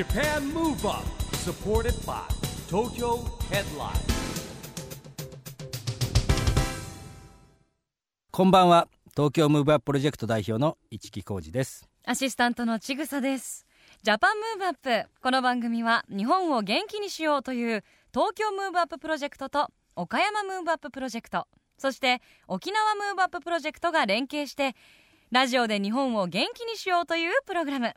Japan Move Up supported by Tokyo Headline. こんばんは。東京 Move Up プロジェクト代表の一木広治です。アシスタントのちぐさです。 Japan Move Up この番組は日本を元気にしようという東京 Move Up プロジェクトと岡山 Move Up プロジェクトそして沖縄 Move Up プロジェクトが連携してラジオで日本を元気にしようというプログラム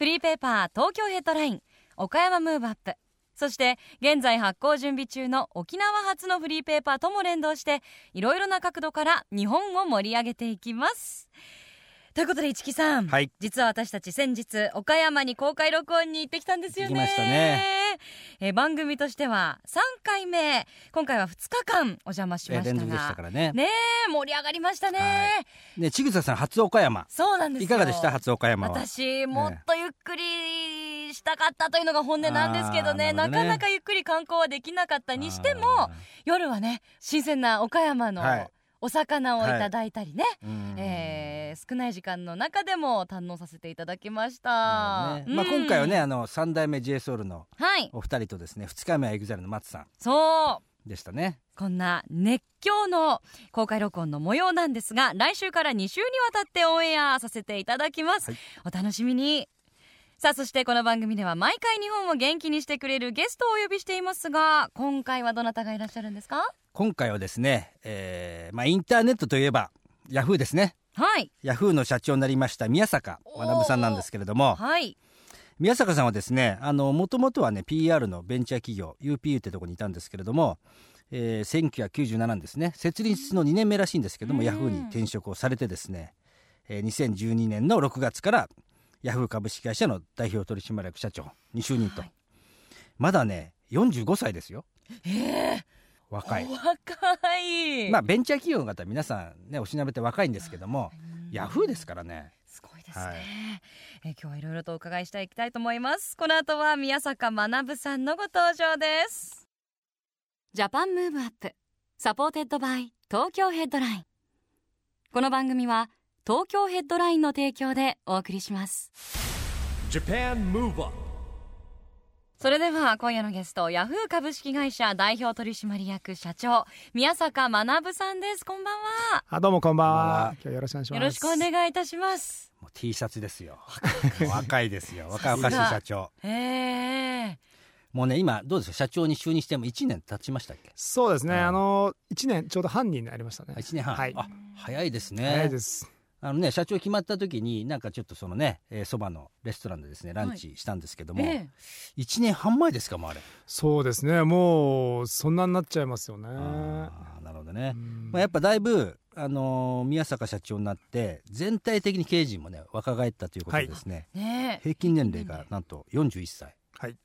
フリーペーパー東京ヘッドライン岡山ムーブアップ。そして現在発行準備中の沖縄発のフリーペーパーとも連動していろいろな角度から日本を盛り上げていきます。ということで市木さん、はい。実は私たち先日岡山に公開録音に行ってきたんですよね。行きましたね。えー番組としては3回目今回は2日間お邪魔しましたが連続でしたからね。ねえ盛り上がりましたね、はねちぐささん初岡山。そうなんですよ。いかがでした？初岡山は。私もっとゆっくりしたかったというのが本音なんですけどね。ねなかなかゆっくり観光はできなかったにしてもあ夜はね新鮮な岡山のはいお魚をいただいたりね、ーうん。えー少ない時間の中でも堪能させていただきました、ね。まあ、今回はねあの三代目 JSOUL のはい。お二人とですね2日目は EXILE の松さんそう。でしたね。こんな熱狂の公開録音の模様なんですが来週から2週にわたってオンエアさせていただきます、はい。お楽しみにさあそしてこの番組では毎回日本を元気にしてくれるゲストをお呼びしていますが今回はどなたがいらっしゃるんですか？今回はですね、えーまあ、インターネットといえばヤフーですね。はい。ヤフーの社長になりました宮坂学さんなんですけれども。はい。宮坂さんはですねもともとはね PR のベンチャー企業 UPU ってとこにいたんですけれども、えー、1997年ですね設立の2年目らしいんですけどもうん。ヤフーに転職をされてですね、えー、2012年の6月からヤフー株式会社の代表取締役社長に就任と、はい。まだね45歳ですよ。え若い。ー、若い、まあベンチャー企業の方は皆さんねおしなべて若いんですけどもうん。ヤフーですからね。すごいですね、はい。えー今日はいろいろとお伺いしていきたいと思います。この後は宮坂学さんのご登場です。 Japan Move Up supported by Tokyo Headline。この番組は東京ヘッドラインの提供でお送りします。Japan Move Up それでは今夜のゲストヤフー株式会社代表取締役社長宮坂学さんです。こんばんは。あどうもこんばんは。は。今日よろしくお願いします。よろしくお願いいたします。もう T シャツですよ。若いですよ。若々しい社長。ええ。もうね今どうですか？社長に就任しても1年経ちましたっけ？そうですね。うん。あの一年ちょうど半になりましたね。1年半、はい。あ早いですね。早いです。あのね社長決まった時になんかちょっとそのねそば、えーそばのレストランでですねランチしたんですけども、え1年半前ですかもうあれ、そうですね。もうそんなになっちゃいますよね。あーなるほどね、うん。まあ、やっぱだいぶ、あのー宮坂社長になって全体的に経営陣もね若返ったということでですね、えねえ。平均年齢がなんと41歳。はい。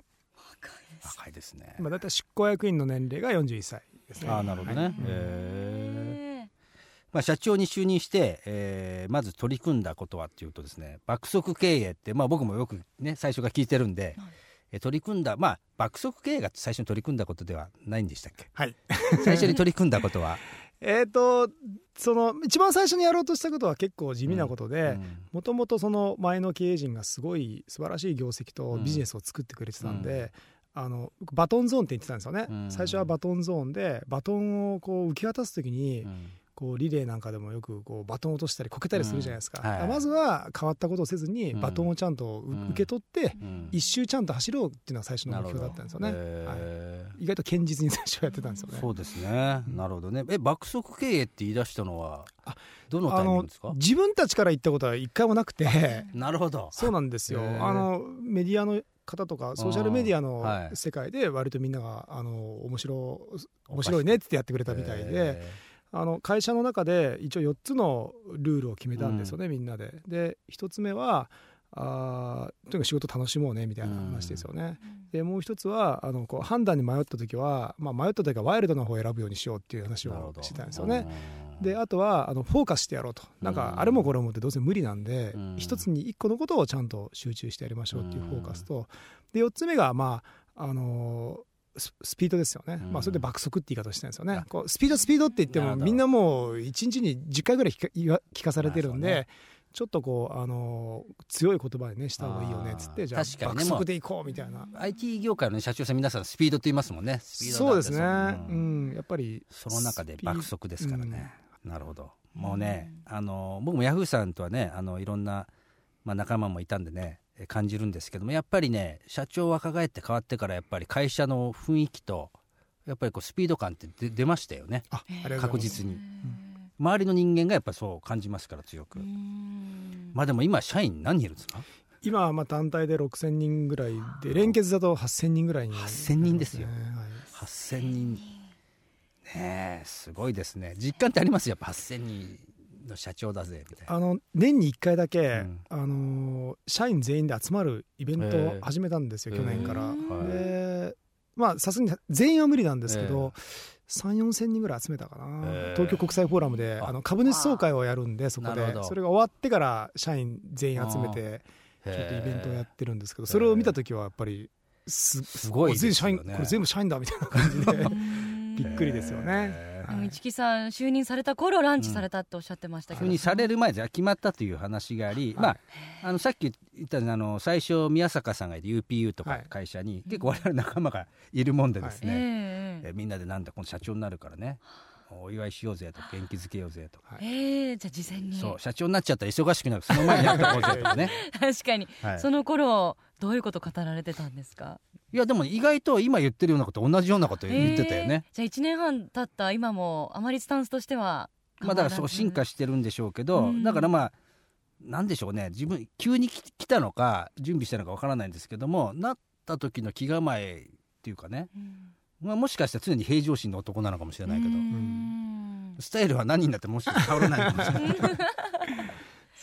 若いです。若いですね、今だいたい執行役員の年齢が41歳ですね。ああなるほどね、はい。へー。えまあ、社長に就任して、えーまず取り組んだことはっていうとですね爆速経営って、まあ、僕もよくね最初から聞いてるんで、はい。えー取り組んだまあ爆速経営が最初に取り組んだことではないんでしたっけ？はい。最初に取り組んだことは、えっとその一番最初にやろうとしたことは結構地味なことうで。ん。もともとその前の経営陣がすごい素晴らしい業績とうん。ビジネスを作ってくれてたんで、あのバトンゾーンって言ってたんですよね、うん。最初はバトンゾーンでバトンをこう受け渡す時に、うんこうリレーなんかでもよくこうバトン落としたりこけたりするじゃないですか、うんはい。まずは変わったことをせずにうん。バトンをちゃんとううん受け取ってうん。一周ちゃんと走ろうっていうのが最初の目標だったんですよね、へー意外と堅実に最初はやってたんですよね。そうですね。なるほどね。え爆速経営って言い出したのはあどのタイミングですか？自分たちから言ったことは一回もなくて。なるほど。そうなんですよ。あのメディアの方とかソーシャルメディアのはい。世界で割とみんながあの面白面白いねってやってくれたみたいで。へあの会社の中で一応4つのルールを決めたんですよね、みんなで。で1つ目はあーとにかく仕事楽しもうねみたいな話ですよね。でもう一つはあのこう判断に迷った時は、まあ、迷った時はワイルドな方を選ぶようにしようっていう話をしてたんですよね。うんであとはあのフォーカスしてやろうと。なんうん。かあれもこれもってどうせ無理なんでうん。一つに一個のことをちゃんと集中してやりましょうっていうフォーカスと。で4つ目がまああのススピードですよね、うん。まあ、それで爆速って言い方してるんですよね。あこうスピードスピードって言ってもみんなもう1日に10回ぐらい聞かされてるんでちょっとこうあの強い言葉でねした方がいいよねっつってじゃあ確かにね。爆速でいこうみたいな。IT 業界の、ね、社長さん皆さんスピードって言いますもんね。そうですね、ううんん。やっぱりその中で爆速ですからね、なるほど。もうね、あの僕もヤフーさんとはねあのいろんな、まあ、仲間もいたんでねえ感じるんですけどもやっぱりね社長若返って変わってからやっぱり会社の雰囲気とやっぱりこうスピード感って出出ましたよね。確実に。周りの人間がやっぱそう感じますから強く、まあでも今社員何人いるんですか？今はまあ単体で6000人ぐらいで連結だと8000人ぐらい。に8000人ですよ。はい。8000人。ねえすごいですね。実感ってあります？やっぱ8000人の社長だぜみたいな。あの年に1回だけ、うん。あのー社員全員で集まるイベントを始めたんですよ、去年から。はい。でまあさすがに全員は無理なんですけど、3 4千人ぐらい集めたかな、東京国際フォーラムでああの株主総会をやるんでそこで。それが終わってから社員全員集めてちょっとイベントをやってるんですけどそれを見た時はやっぱりすすごい全員社員これ全部社員だみたいな感じで。びっくりですよね。へえでも市木さん就任された頃ランチされたっておっしゃってましたけど、ふうにされる前で決まったという話があり、まあ、あのさっき言ったあの最初宮坂さんがいて UPU とかはい。会社に、結構我々仲間がいるもんでですえね、ええ。みんなでなんだ今度社長になるからね。お祝いしようぜと元気づけようぜとか、ええじゃあ事前に。そう社長になっちゃったら忙しくなる。その前にやってこうぜとかね、確かに、はい、その頃どういうこと語られてたんですか？いやでも意外と今言ってるようなこと同じようなこと言ってたよね、ええじゃあ1年半経った今もあまりスタンスとしてはまあだからそう進化ししてるんでしょうけど、うん。だからまあなんでしょうね。自分急に来来たのか準備したのかわからないんですけどもなった時の気構えっていうかね、まあ、もしかしたら常に平常心の男なのかもしれないけど、スタイルは何になってもしかしたら変わらないかもしれない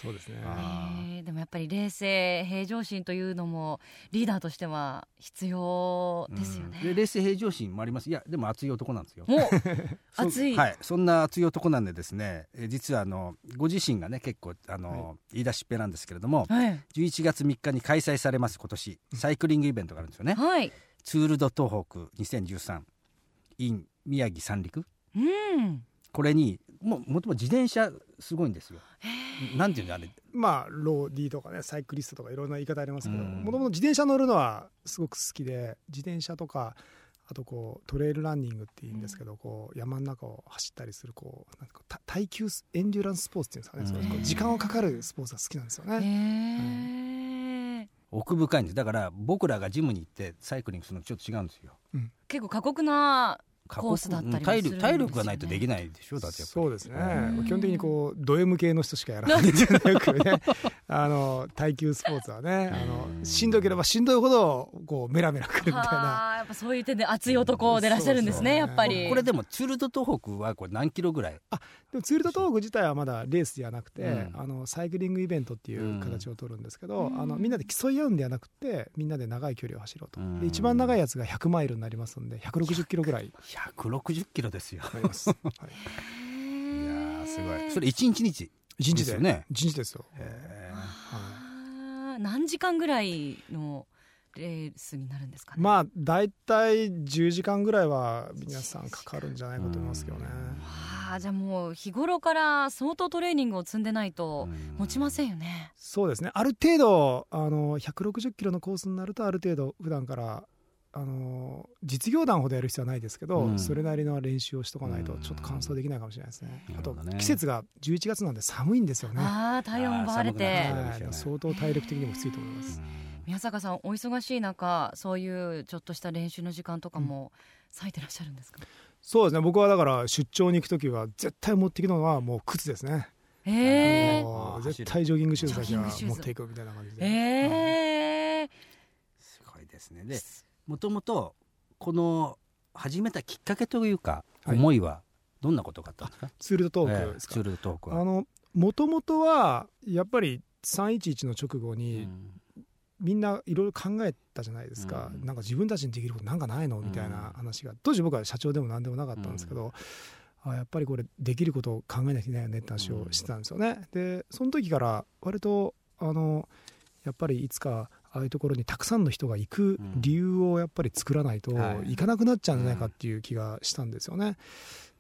そうですね。あええでもやっぱり冷静平常心というのもリーダーとしては必要ですよね、うん。で冷静平常心もあります。いやでも熱い男なんですよ。も うそ熱い、はい、そんな熱い男なんでですねえ実はあのご自身がね結構あの、言い出しっぺなんですけれどもはい。11月3日に開催されます今年サイクリングイベントがあるんですよね。はい。ツール・ド・東北2013 in 宮城三陸。うん。これにももともと自転車すごいんですよ。なんていうんだあれ。まあローディーとかねサイクリストとかいろんな言い方ありますけどうん。もともと自転車乗るのはすごく好きで自転車とかあとこうトレイルランニングっていうんですけど、こう山の中を走ったりするこうなんかた耐久スエンデュランススポーツっていうんですかね、そういうこう時間をかかるスポーツが好きなんですよへね。え奥深いんです。だから僕らがジムに行ってサイクリングするのとちょっと違うんですよ。結構過酷な過コースだったりもうん体するんですよね。力体力がないとできないでしょだってやっぱり。そうですね。うん。基本的にこうド M 系の人しかやらないんじゃなくねあの耐久スポーツはね あのしんどければしんどいほどこうメラメラくるみたいな。はあやっぱそういう点で熱い男でいらっしゃるんですねやっぱり。これでもツール・ド・東北はこれ何キロぐらい？でもツール・ド・東北自体はまだレースではなくて、うん。あのサイクリングイベントっていう形を取るんですけど、うん。あのみんなで競い合うんではなくてみんなで長い距離を走ろうと、うん。で一番長いやつが100マイルになりますんで160キロぐらい。160キロですよ。い、い。やーすごい。それ一日日一日で。ですよね。一日ですよ、へーはあー何時間ぐらいのレースになるんですかい、ね、まあ大体10時間ぐらいは皆さんかかるんじゃないかと思いますけどね、あーじゃあもう日頃から相当トレーニングを積んでないとうん持ちませんよね。そうですね。ある程度あの160キロのコースになるとある程度普段からあの実業団ほどやる必要はないですけど、うん。それなりの練習をしとかないとうん。ちょっと完走できないかもしれないですね、あとなるほどね。季節が11月なんで寒いんですよね。ああ体温奪われて。っちゃうはい相当体力的にもきついと思います、宮坂さんお忙しい中そういうちょっとした練習の時間とかも割いてらっしゃるんですか、そうですね。僕はだから出張に行く時は絶対持っていくのはもう靴ですね、えー、もうあー絶対ジョギングシューズだけは持っていくみたいな感じで、えー、すごいですね。でもともとこの始めたきっかけというかはい。思いはどんなことがあったんですか、ツールドトーええクですか、ツール・ド・東北は。あのもともとはやっぱり311の直後に、みんないろいろ考えたじゃないですか、うん。なんか自分たちにできることなんかないの？みたいな話が。当時僕は社長でも何でもなかったんですけど、あやっぱりこれできることを考えなきゃいけないよねって話をしてたんですよね。でその時から割とあのやっぱりいつかああいうところにたくさんの人が行く理由をやっぱり作らないとはい。行かなくなっちゃうんじゃないかっていう気がしたんですよね。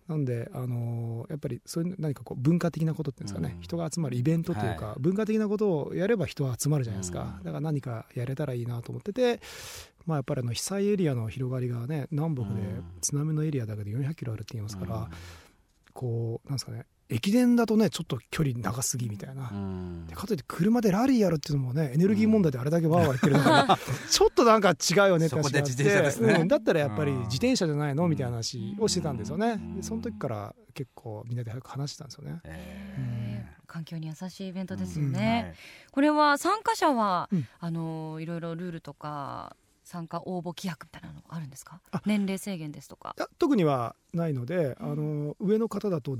なんで、あのーやっぱりそういう何かこう文化的なことっていうんですかね、うん。人が集まるイベントというか、文化的なことをやれば人は集まるじゃないですか、うん。だから何かやれたらいいなと思ってて、まあ、やっぱりあの被災エリアの広がりがね南北でうん。津波のエリアだけで400キロあるって言いますから、うん。こうなんですかね駅伝だとねちょっと距離長すぎみたいな。うん。でかといって車でラリーやるっていうのもねエネルギー問題であれだけわーわー言ってるのが、ちょっとなんか違うよねって話があって。そこで自転車ですねうん。だったらやっぱりうん。自転車じゃないのみたいな話をしてたんですよね、うん。でその時から結構みんなで早く話してたんですよね、え環境に優しいイベントですーよね、はい。これは参加者は、うん。あのいろいろルールとか参加応募規約みたいなのあるんですか？あ。年齢制限ですとか。いや特にはないので、あの上の方だと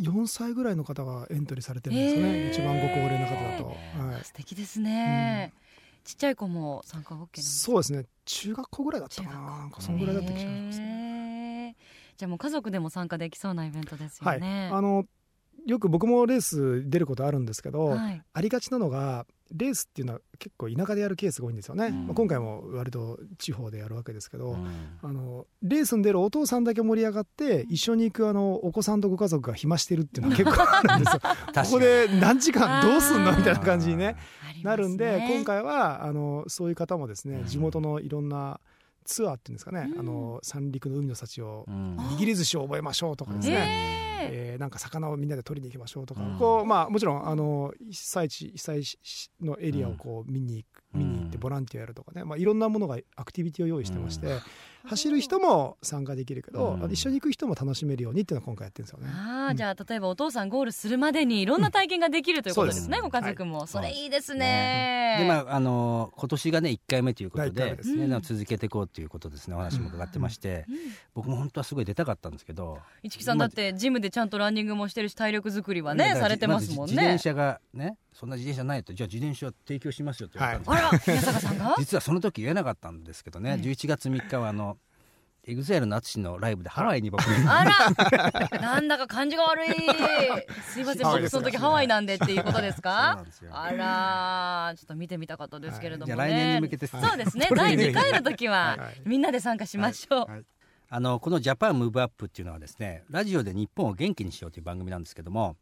74歳ぐらいの方がエントリーされてるんですよね、へー。一番ご高齢の方だと、はい、素敵ですね、ちっちゃい子も参加 OK なんですか？そうですね。中学校ぐらいだったかな。なんかそのぐらいだった気がしますね、へー。じゃあもう家族でも参加できそうなイベントですよはい。ね。あのよく僕もレース出ることあるんですけど、はい。ありがちなのがレースっていうのは結構田舎でやるケースが多いんですよね、うん。まあ、今回も割と地方でやるわけですけど、うん。あのレースに出るお父さんだけ盛り上がって一緒に行くあのお子さんとご家族が暇してるっていうのは結構あるんですよ。ここで何時間どうすんのみたいな感じにねなるんで今回はあのそういう方もですねうん。地元のいろんなツアーっていうんですかね、うん。あの三陸の海の幸をうん。握り寿司を覚えましょうとかですね、ええーなんか魚をみんなで取りに行きましょうとか、うん。こうまあもちろんあの被災地被災地のエリアをこう見に行く、うん見に行ってボランティアやるとかね、まあいろんなものがアクティビティを用意してまして、走る人も参加できるけど、一緒に行く人も楽しめるようにっていうのを今回やってるんですよね。ああじゃあ例えばお父さんゴールするまでにいろんな体験ができるということですね、ご家族も、それいいですでね。まああの今年がね1回目ということでですね。ね続けていこうということですねお話も伺ってまして。うん。僕も本当はすごい出たかったんですけど。一木さんだってジムでちゃんとランニングもしてるし体力作りはねされてますもんね。ず自転。車がねそんな自転車ないとじゃあ自転車提供しますよって言われたんですあら宮坂さんが？実はその時言えなかったんですけどね、はい。11月3日はあの EXILE の ATSUSHI のライブでハワイに僕あら。なんだか感じが悪い。すいません僕その時ハワイなんでっていうことですか？あらちょっと見てみたかったですけれどもね、はいじゃあ来年に向けて。そうですね。第2ニング回の時ははい。みんなで参加しましょう、はい。あのこの「ジャパンムーブアップっていうのはですねラジオで日本を元気にしようという番組なんですけども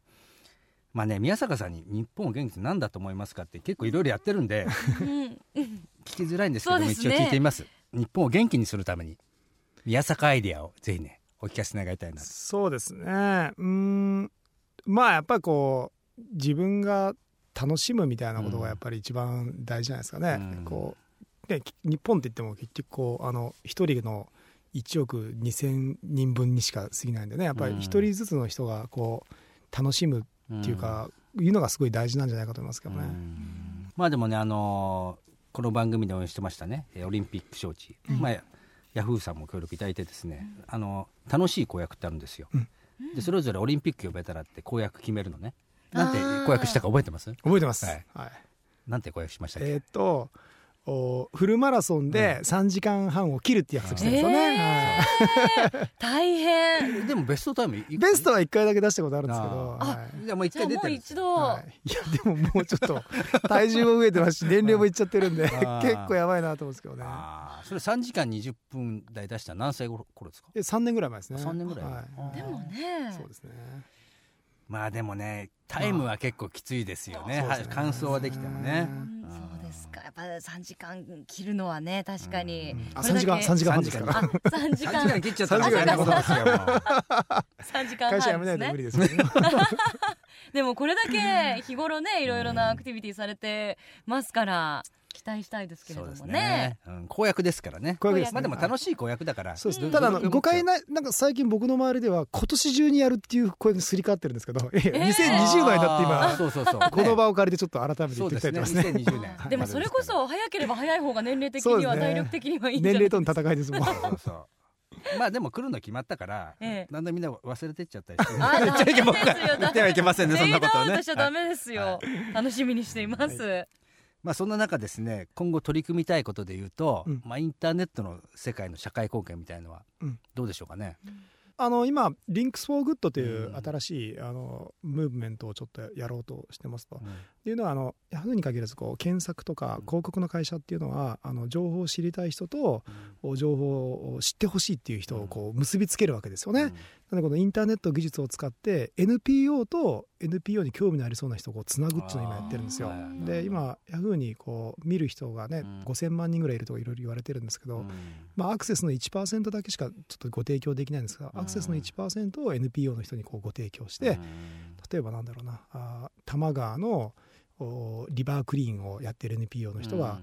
まあね宮坂さんに「日本を元気って何だと思いますか?」って結構いろいろやってるんでうん。聞きづらいんですけども、ね。一応聞いてみます。日本を元気にするために宮坂アイディアをぜひねお聞かせ願いたいなと。そうですね。うーん。まあやっぱりこう自分が楽しむみたいなことがやっぱり一番大事じゃないですかね。うん。こうねき日本って言っても結局こうあの一人の1億2,000人分にしか過ぎないんでね。やっぱり一人ずつの人がこう楽しむっていうか、いうのがすごい大事なんじゃないかと思いますけどね。うん。まあでもねあのーこの番組で応援してましたね。えーオリンピック招致、まあヤフーさんも協力いただいてですね、あの楽しい公約ってあるんですよ、うん。でそれぞれオリンピック呼べたらって公約決めるのね。なんてあー。公約したか覚えてます？覚えてます。はい。はい。なんて公約しましたっけ、えーっとおフルマラソンで3時間半を切るって約束してるんですよね。えー。大変。でもベストタイムベストは1回だけ出したことあるんですけど、あはい。じゃあもう一じゃあもう回出てる一度、はい、いやでももうちょっと体重も増えてますし年齢もいっちゃってるんで結構やばいなと思うんですけどね。それ3時間20分台出したら何歳頃頃ですか？で3年ぐらい前ですね。3年ぐらい、はあー。でもね。そうですね。まあでもねタイムは結構きついですよね,、まあね。完走はできてもねですか？やっぱ3時間切るのはね確かに、うんあこれだけ3時間3時間半ですか？3らあ3時3間時間切っちゃった。ら3時間大変なことですよ。もう3時間会社辞めないと半ですね無理ですね。でもこれだけ日頃ねいろいろなアクティビティされてますから期待したいですけれどもね。そうん、公約ですからね。こういうわけですね。まあでも楽しい公約だから。うんそうですね。ただあのど誤解ないなんか最近僕の周りでは今年中にやるっていう声がすり替わってるんですけど え2020年だって今そうそうそう。この場を借りてちょっと改めて言ってそうですね。みたいと思いますね2020年でもそれこそ早ければ早い方が年齢的には体力的にはいいんじゃない年齢との戦いですもん。そうそうまあでも来るの決まったから、ええ。だんだんみんな忘れてっちゃったりして。あ言っちゃいけませんねそんなことフェードアウトをねしちゃダメですよ、楽しみにしています、まあそんな中ですね今後取り組みたいことで言うと、うん。まあインターネットの世界の社会貢献みたいのはうん。どうでしょうかね、あの今 Links for Good といううん。新しい、あのムーブメントをちょっとやろうとしてますと。うんっていうのはあのヤフーに限らずこう検索とか広告の会社っていうのはあの情報を知りたい人と情報を知ってほしいっていう人をこう結びつけるわけですよね。なのでこのインターネット技術を使って NPO と NPO に興味のありそうな人をこうつなぐっていうのを今やってるんですよ。で今ヤフーにこう見る人がねうん。5000万人ぐらいいるとかいろいろ言われてるんですけど、うん。まあ、アクセスの1%だけしかちょっとご提供できないんですがうん。アクセスの1%を NPO の人にこうご提供して例えばなんだろうなあー多摩川のおリバークリーンをやってる NPO の人が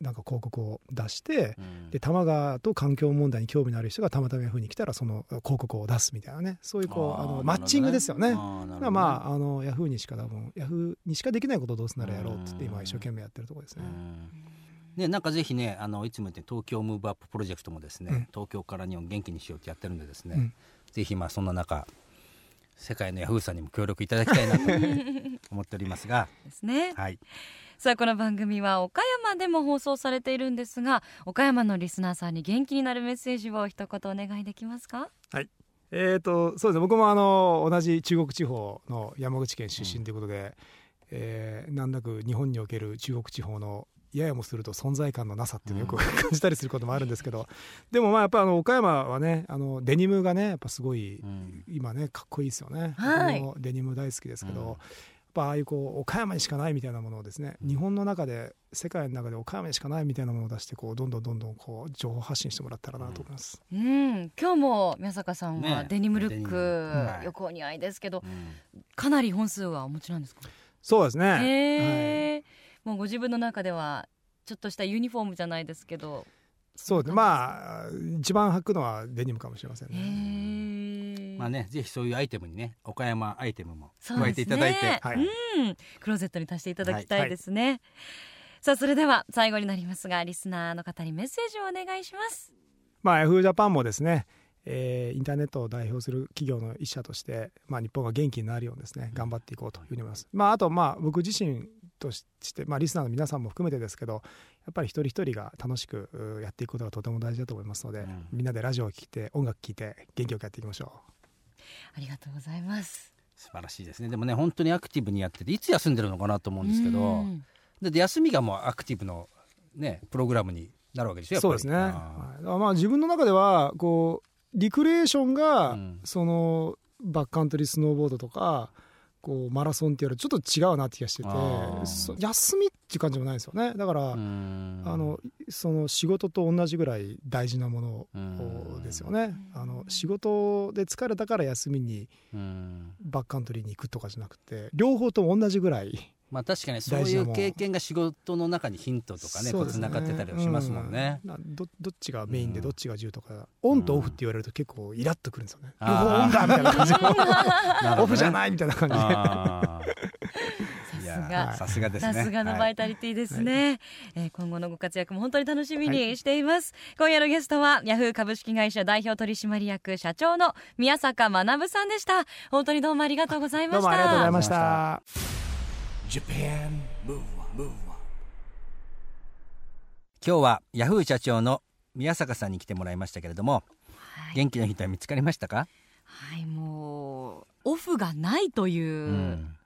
なんか広告を出してうん。で多摩川と環境問題に興味のある人がたまたまヤフーに来たらその広告を出すみたいなねそういうこうあのマッチングですよね。だからまああのヤフーにしか多分ヤフーにしかできないことをどうすならやろうって言って今一生懸命やってるところですね。ね、なんかぜひねあのいつも言ってる東京ムーブアッププロジェクトもですね、うん。東京から日本元気にしようってやってるんでですね、うん。ぜひまあそんな中世界のヤフーさんにも協力いただきたいなと 思っておりますが、ですね。はい、さあこの番組は岡山でも放送されているんですが岡山のリスナーさんに元気になるメッセージを一言お願いできますか？えー、とそうですね。僕もあの同じ中国地方の山口県出身ということで、えー難なく日本における中国地方のややもすると存在感のなさっていうのをよく、感じたりすることもあるんですけど。でもまあやっぱあの岡山はねあのデニムがねやっぱすごいうん。今ねかっこいいですよね、はい。デニム大好きですけど、うん。やっぱああいうこう岡山にしかないみたいなものをですね日本の中で世界の中で岡山にしかないみたいなものを出してこうどんどんどんどんこう情報発信してもらったらなと思います。うん。今日も宮坂さんはねデニムルック、はい。横お似合いですけどうん。かなり本数はお持ちなんですか？そうですね、へえ、もうご自分の中ではちょっとしたユニフォームじゃないですけど。そうでまあ一番履くのはデニムかもしれませんへね。えまあねぜひそういうアイテムにね岡山アイテムも加えていただいて、はいうん、クローゼットに足していただきたいですね、さあそれでは最後になりますがリスナーの方にメッセージをお願いします。まあ Yahoo! ジャパンもですね、えーインターネットを代表する企業の一社として、まあ、日本が元気になるようにですね頑張っていこうというふうに思います。まあ、あとまあ僕自身として、まあ、リスナーの皆さんも含めてですけどやっぱり一人一人が楽しくうやっていくことがとても大事だと思いますので、うん。みんなでラジオを聴いて音楽聴いて元気よくやっていきましょありがとうございます。素晴らしいですね。でもね本当にアクティブにやってていつ休んでるのかなと思うんですけどうん。だって休みがもうアクティブのねプログラムになるわけでしょやっぱり。うそうですね。あまあ自分の中ではこうリクレーションが、うん。そのバックカントリースノーボードとかこうマラソンっていうよりちょっと違うなって気がしてて休みっていう感じもないですよね。だから、あのその仕事と同じぐらい大事なものうん。ですよね。あの仕事で疲れたから休みにうん。バックカントリーに行くとかじゃなくて両方とも同じぐらいまあ確かにそういう経験が仕事の中にヒントとかねこつながってたりはしますもんね。うん。などどっちがメインでうん。どっちが銃とか、オンとオフって言われると結構イラッとくるんですよね。両あー。方オンだみたいな感じ オフじゃないみたいな感じで。さすやがですね。さすがのバはい。イタリティですね、えー今後のご活躍も本当に楽しみにしています、今夜のゲストはヤフー株式会社代表取締役社長の宮坂学さんでした。本当にどうもありがとうございました。どうもありがとうございました。Japan Move Move. 今日はヤフー社長の宮坂さんに来てもらいましたけれども、はい、元気のヒントは見つかりましたか？はい、もうオフがないといううん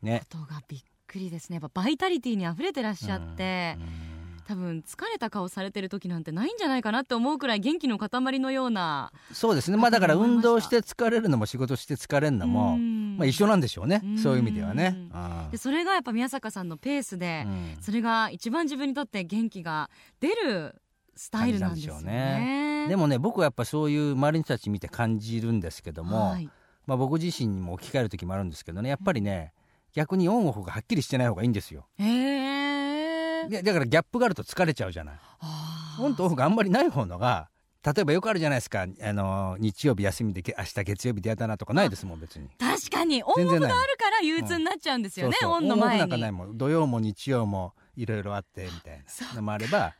ねこ。とがびっくりですねやっぱバイタリティに溢れてらっしゃって、うん多分疲れた顔されてる時なんてないんじゃないかなって思うくらい元気の塊のようなそうですね。まあだから運動して疲れるのも仕事して疲れるのも、うん。まあ一緒なんでしょうね。うん。そういう意味ではね。でそれがやっぱ宮坂さんのペースで、うん。それが一番自分にとって元気が出るスタイルなんですよ感じね。でもね僕はやっぱそういう周りの人たち見て感じるんですけども、はい。まあ、僕自身にも置き換える時もあるんですけどね。やっぱりね逆にオンオフがはっきりしてない方がいいんですよ。へえいやだからギャップがあると疲れちゃうじゃない。オンとオフがあんまりない方のが例えばよくあるじゃないですか。あの日曜日休みでけ明日月曜日でやだなとかないですもん別に。確かに。オンオフがあるから憂鬱になっちゃうんですよね、そうそうオンの前オフなんかないにもん。土曜も日曜もいろいろあってみたいなのもあれば、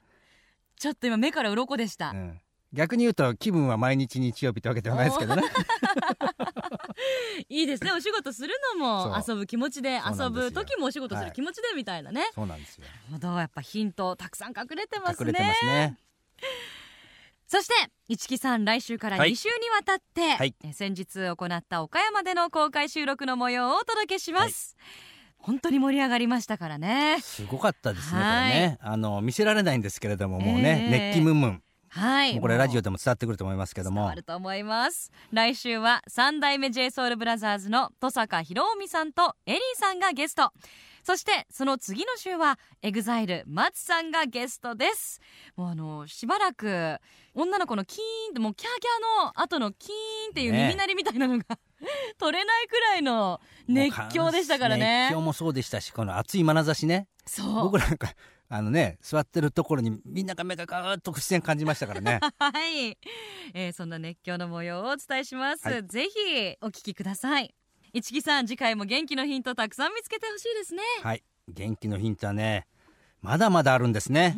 ちょっと今目から鱗でした、うん、逆に言うと気分は毎日日曜日ってわけではないですけどね いいです。ねお仕事するのも遊ぶ気持ちで遊ぶ時もお仕事する気持ちでみたいなね、そうなんですよ。なるほど。やっぱヒントたくさん隠れてますね。隠れてますね。そして市木さん来週からはい。2週にわたって、はい。え先日行った岡山での公開収録の模様をお届けします、本当に盛り上がりましたからね。すごかったですねこれはい。ねあの見せられないんですけれどももうね、ええ。熱気ムンムンはい。これラジオででも伝わってくると思いますけども。伝わると思います。来週は三代目 JSOULBROTHERS の登坂博臣さんとエリーさんがゲスト。そしてその次の週は EXILE 松さんがゲストです。もうあのしばらく女の子のキーンってもうキャーキャーの後のキーンっていうね耳鳴りみたいなのが、取れないくらいの熱狂でしたからね。熱狂もそうでしたしこの熱い眼差しね。そう。僕なんかあのね座ってるところにみんなが目がガーッと視線感じましたからね。はい、えーそんな熱狂の模様をお伝えします、はい。ぜひお聞きください。市木さん次回も元気のヒントたくさん見つけてほしいですね。はい。元気のヒントはねまだまだあるんですね、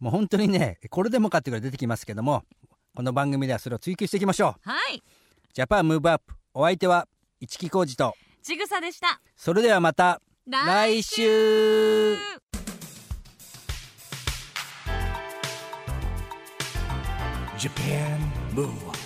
もう本当にねこれでもかってぐらい出てきますけどもこの番組ではそれを追求していきましょう。はい。ジャパンムーブアップ。お相手は市木浩二と。ちぐさでした。それではまた来週 Japan. Move